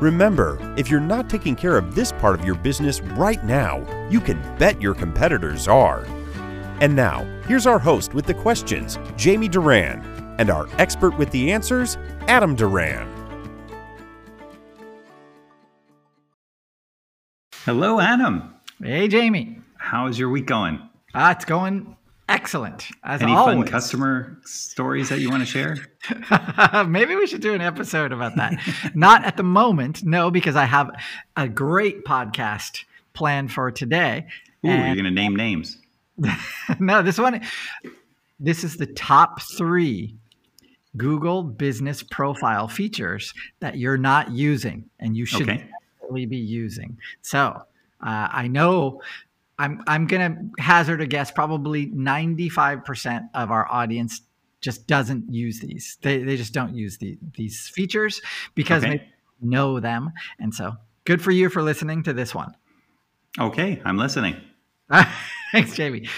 Remember, if you're not taking care of this part of your business right now, you can bet your competitors are. And now, here's our host with the questions, Jamie Duran, and our expert with the answers, Adam Duran. Hello, Adam. Hey, Jamie. How's your week going? Uh, it's going excellent as Any always. fun customer stories that you want to share? Maybe we should do an episode about that. Not at the moment, no, because I have a great podcast planned for today. Ooh, And- you're going to name names. no, this one, this is the top three Google business profile features that you're not using and you should Okay. definitely be using. So uh, I know I'm I'm gonna hazard a guess. Probably 95 percent of our audience just doesn't use these. They they just don't use the, these features because Okay. they know them. And so good for you for listening to this one. Okay, I'm listening. Thanks, Jamie.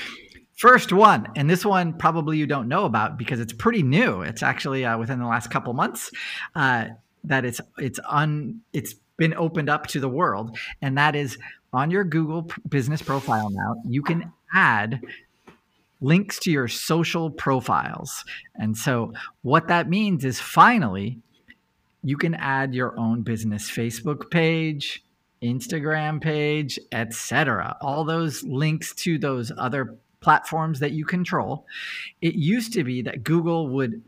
First one, and this one probably you don't know about because it's pretty new. It's actually uh, within the last couple months uh, that it's it's un it's been opened up to the world, and that is on your Google business profile now. You can add links to your social profiles, and so what that means is finally you can add your own business Facebook page, Instagram page, etc. All those links to those other platforms that you control. It used to be that Google would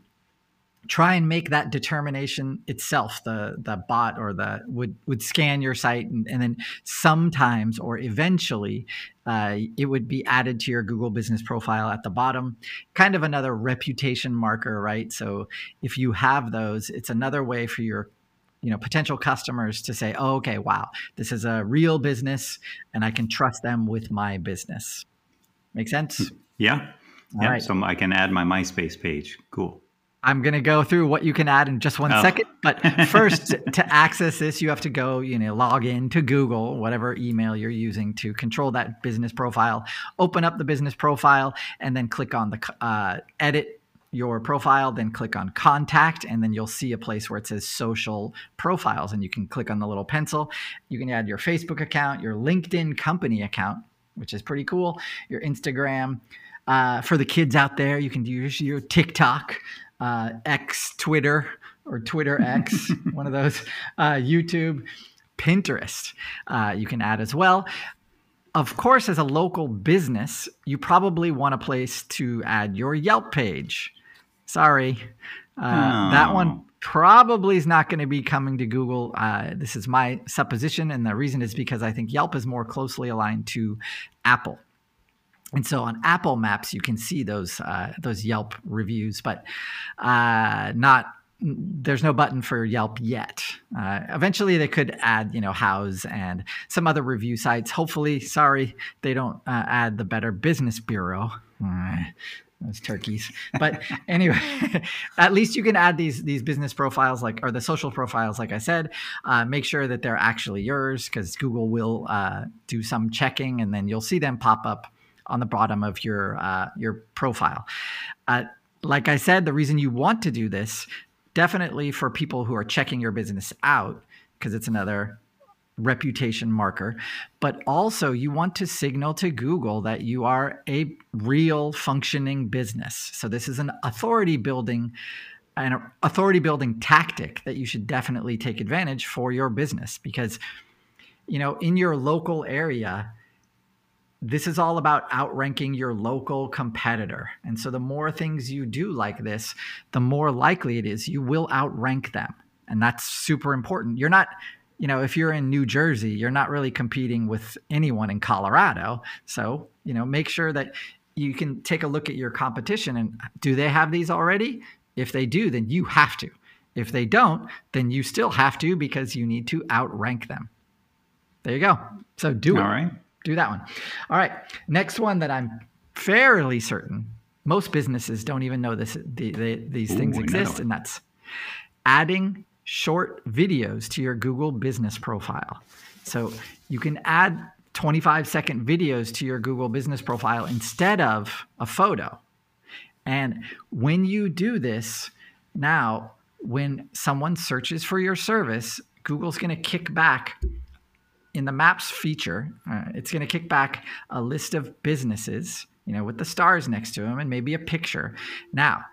try and make that determination itself the the bot or the would would scan your site and, and then sometimes or eventually uh, it would be added to your google business profile at the bottom kind of another reputation marker right so if you have those it's another way for your you know potential customers to say oh okay wow this is a real business and i can trust them with my business make sense Yeah. All yeah. right. So I can add my MySpace page. Cool. I'm going to go through what you can add in just one Oh. second. But first, to access this, you have to go, you know, log in to Google, whatever email you're using to control that business profile. Open up the business profile and then click on the uh, edit your profile, then click on contact, and then you'll see a place where it says social profiles. And you can click on the little pencil. You can add your Facebook account, your LinkedIn company account, which is pretty cool, your Instagram. Uh, for the kids out there, you can use your TikTok, uh, X Twitter or Twitter X, one of those, uh, YouTube, Pinterest. Uh, you can add as well. Of course, as a local business, you probably want a place to add your Yelp page. Sorry, uh, that Oh. one probably is not going to be coming to Google. Uh, this is my supposition, and the reason is because I think Yelp is more closely aligned to Apple. And so on Apple Maps, you can see those uh, those Yelp reviews, but uh, not. There's no button for Yelp yet. Uh, eventually, they could add, you know, Houzz and some other review sites. Hopefully, sorry, they don't uh, add the Better Business Bureau. Uh, those turkeys. But anyway, at least you can add these these business profiles, like or the social profiles, like I said. Uh, make sure that they're actually yours, because Google will uh, do some checking, and then you'll see them pop up on the bottom of your uh, your profile. Uh, like I said, the reason you want to do this, definitely for people who are checking your business out, because it's another reputation marker, but also you want to signal to Google that you are a real functioning business. So this is an authority building an authority building tactic that you should definitely take advantage for your business because you know in your local area this is all about outranking your local competitor. And so the more things you do like this, the more likely it is you will outrank them. And that's super important. You're not, you know, if you're in New Jersey, you're not really competing with anyone in Colorado. So, you know, make sure that you can take a look at your competition and do they have these already? If they do, then you have to. If they don't, then you still have to because you need to outrank them. There you go. So do it. All right. Do that one. All right. Next one that I'm fairly certain most businesses don't even know this the, the, these Ooh, things exist, and that's adding short videos to your Google business profile. So you can add 25 second videos to your Google business profile instead of a photo. And when you do this, now when someone searches for your service, Google's going to kick back in the maps feature, uh, it's going to kick back a list of businesses, you know, with the stars next to them and maybe a picture. Now,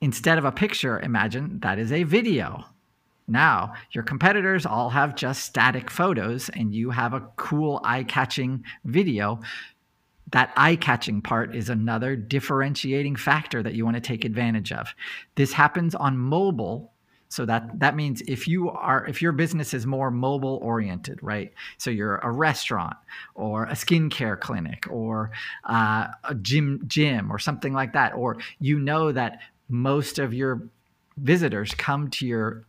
instead of a picture, imagine that is a video. Now, your competitors all have just static photos and you have a cool eye catching video. That eye catching part is another differentiating factor that you want to take advantage of. This happens on mobile. So that that means if you are if your business is more mobile oriented, right? So you're a restaurant or a skincare clinic or uh, a gym gym or something like that, or you know that most of your visitors come to your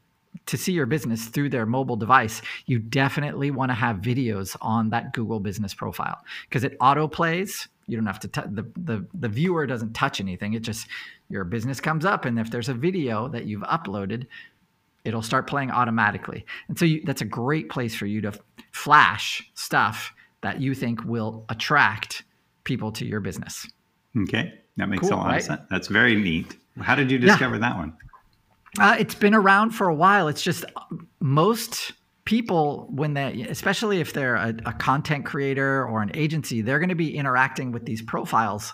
to see your business through their mobile device, you definitely want to have videos on that Google business profile because it auto plays. You don't have to t- the, the the viewer doesn't touch anything. It just your business comes up, and if there's a video that you've uploaded, it'll start playing automatically. And so you, that's a great place for you to flash stuff that you think will attract people to your business. Okay. That makes Cool, a lot right? of sense. That's very neat. How did you discover that one? Uh, it's been around for a while. It's just most people, when they, especially if they're a, a content creator or an agency, they're going to be interacting with these profiles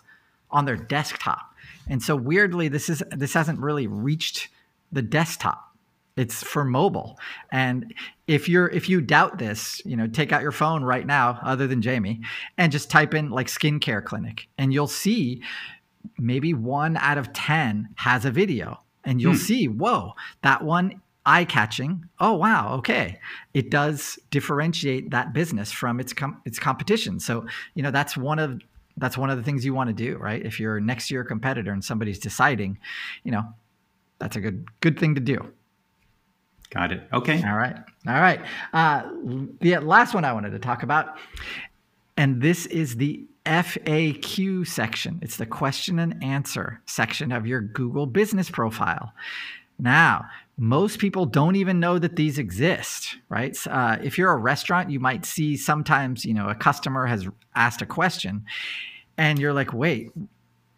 on their desktop. And so weirdly, this is this hasn't really reached the desktop. It's for mobile. And if you're if you doubt this, you know, take out your phone right now, other than Jamie, and just type in like skincare clinic, and you'll see maybe one out of 10 has a video. And you'll hmm. see whoa that one eye catching oh wow okay. It does differentiate that business from its com- its competition. So you know that's one of that's one of the things you want to do right? If you're next to your competitor and somebody's deciding you know that's a good good thing to do Got it. Okay. all right. All right. Uh, the last one I wanted to talk about, and this is the FAQ section. It's the question and answer section of your Google business profile. Now, most people don't even know that these exist, right? Uh, if you're a restaurant, you might see sometimes, you know, a customer has asked a question and you're like, wait,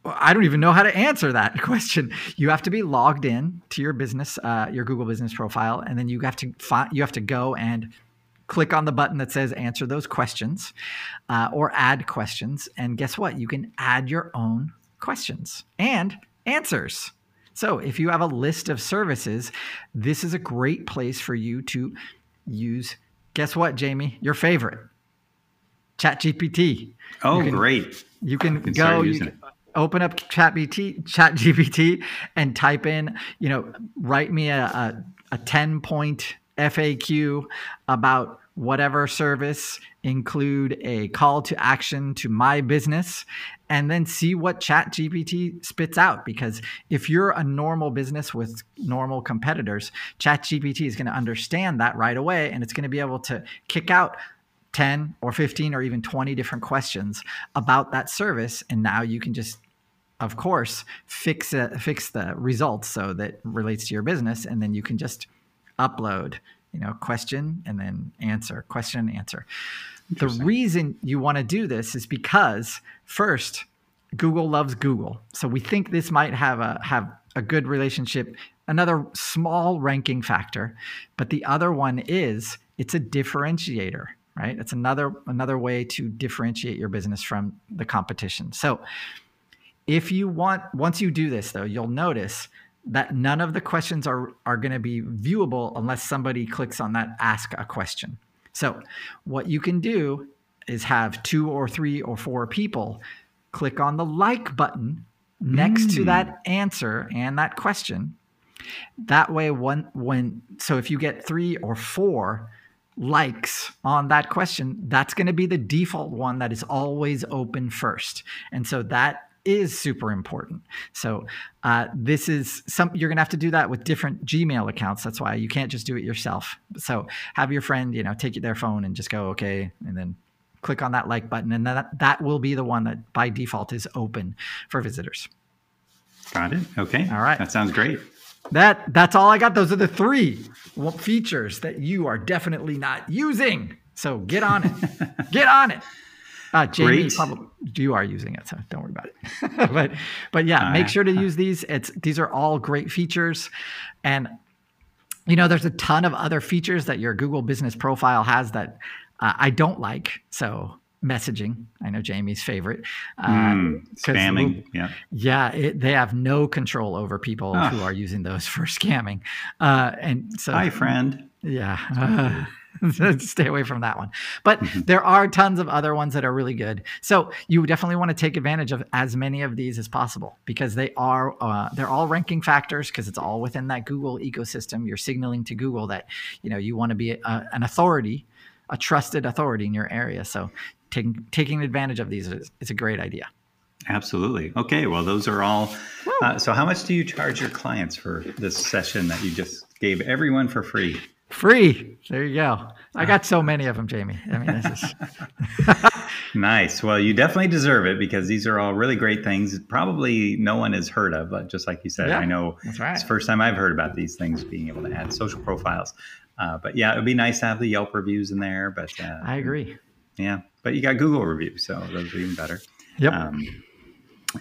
I don't even know how to answer that question. You have to be logged in to your business, uh, your Google Business profile, and then you have to find, you have to go and click on the button that says answer those questions uh, or add questions. And guess what? You can add your own questions and answers. So if you have a list of services, this is a great place for you to use. Guess what, Jamie? Your favorite, ChatGPT. Oh, You can- great. You can, can go, you can open up ChatGPT, ChatGPT, and type in, you know, write me a, a, a 10 point FAQ about whatever service, include a call to action to my business, and then see what ChatGPT spits out. Because if you're a normal business with normal competitors, ChatGPT is going to understand that right away and it's going to be able to kick out 10 or 15 or even 20 different questions about that service. And now you can just of course fix it, fix the results so that relates to your business. And then you can just upload you know question and then answer question and answer. The reason you want to do this is because first google loves google. So we think this might have a have a good relationship another small ranking factor. But the other one is it's a differentiator right? It's another another way to differentiate your business from the competition. So if you want once you do this though you'll notice that none of the questions are are going to be viewable unless somebody clicks on that ask a question. So what you can do is have two or three or four people click on the like button next to that mm. answer and that question. That way one when so if you get three or four likes on that question that's going to be the default one that is always open first and so that is super important so uh, this is some you're going to have to do that with different gmail accounts that's why you can't just do it yourself so have your friend you know take their phone and just go okay and then click on that like button, and that that will be the one that by default is open for visitors. Got it. Okay. All right. That sounds great. That that's all I got. Those are the three features that you are definitely not using. So get on it. get on it. Uh, Jamie, probably you are using it, so don't worry about it. but but yeah, make sure to use these. It's these are all great features, and you know there's a ton of other features that your Google Business Profile has that uh, I don't like. So messaging, I know Jamie's favorite. Uh, mm, spamming, yeah, yeah, it, they have no control over people oh. who are using those for scamming. Uh, and so, hi, friend. Yeah. stay away from that one. But mm-hmm. there are tons of other ones that are really good. So you definitely want to take advantage of as many of these as possible because they are uh, they're all ranking factors because it's all within that Google ecosystem. You're signaling to Google that you know you want to be a, an authority, a trusted authority in your area. So taking taking advantage of these is, is a great idea. Absolutely. Okay. Well, those are all. Uh, so, how much do you charge your clients for this session that you just gave everyone for free? Free. There you go. I got so many of them, Jamie. I mean, this is nice. Well, you definitely deserve it because these are all really great things. Probably no one has heard of, but just like you said, yeah, I know right. it's the first time I've heard about these things being able to add social profiles. Uh, but yeah, it would be nice to have the Yelp reviews in there. But uh, I agree. Yeah, but you got Google reviews, so those are even better. Yep. Um,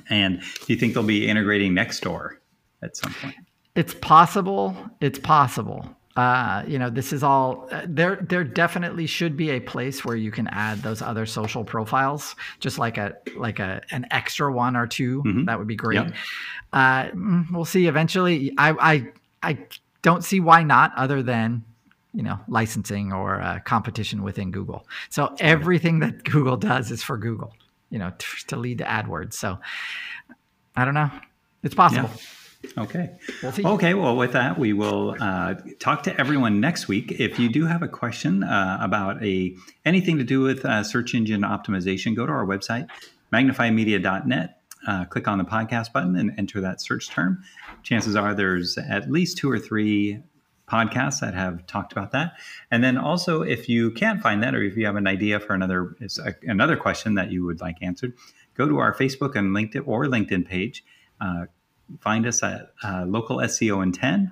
and do you think they'll be integrating Nextdoor at some point? It's possible. It's possible. Uh, you know, this is all uh, there. There definitely should be a place where you can add those other social profiles, just like a like a an extra one or 2 mm-hmm. That would be great. Yep. Uh, mm, we'll see. Eventually, I I I don't see why not, other than you know licensing or uh, competition within Google. So everything that Google does is for Google. You know, t- to lead to AdWords. So I don't know. It's possible. Yeah. Okay. okay. Well, with that, we will uh, talk to everyone next week. If you do have a question uh, about a anything to do with uh, search engine optimization, go to our website, magnifymedia.net. Uh, click on the podcast button and enter that search term. Chances are there's at least two or three podcasts that have talked about that. And then also, if you can't find that, or if you have an idea for another another question that you would like answered, go to our Facebook and LinkedIn or LinkedIn page. Uh, find us at uh, local SEO in 10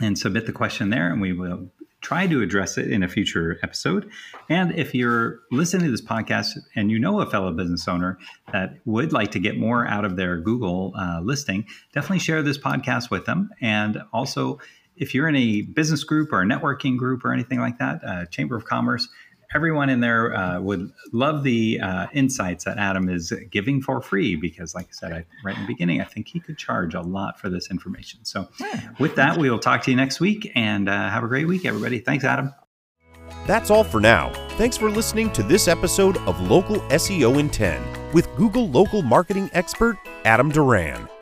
and submit the question there, and we will try to address it in a future episode. And if you're listening to this podcast and you know a fellow business owner that would like to get more out of their Google uh, listing, definitely share this podcast with them. And also, if you're in a business group or a networking group or anything like that, uh, Chamber of Commerce, everyone in there uh, would love the uh, insights that Adam is giving for free because, like I said I, right in the beginning, I think he could charge a lot for this information. So, yeah. with that, we will talk to you next week and uh, have a great week, everybody. Thanks, Adam. That's all for now. Thanks for listening to this episode of Local SEO in 10 with Google local marketing expert Adam Duran.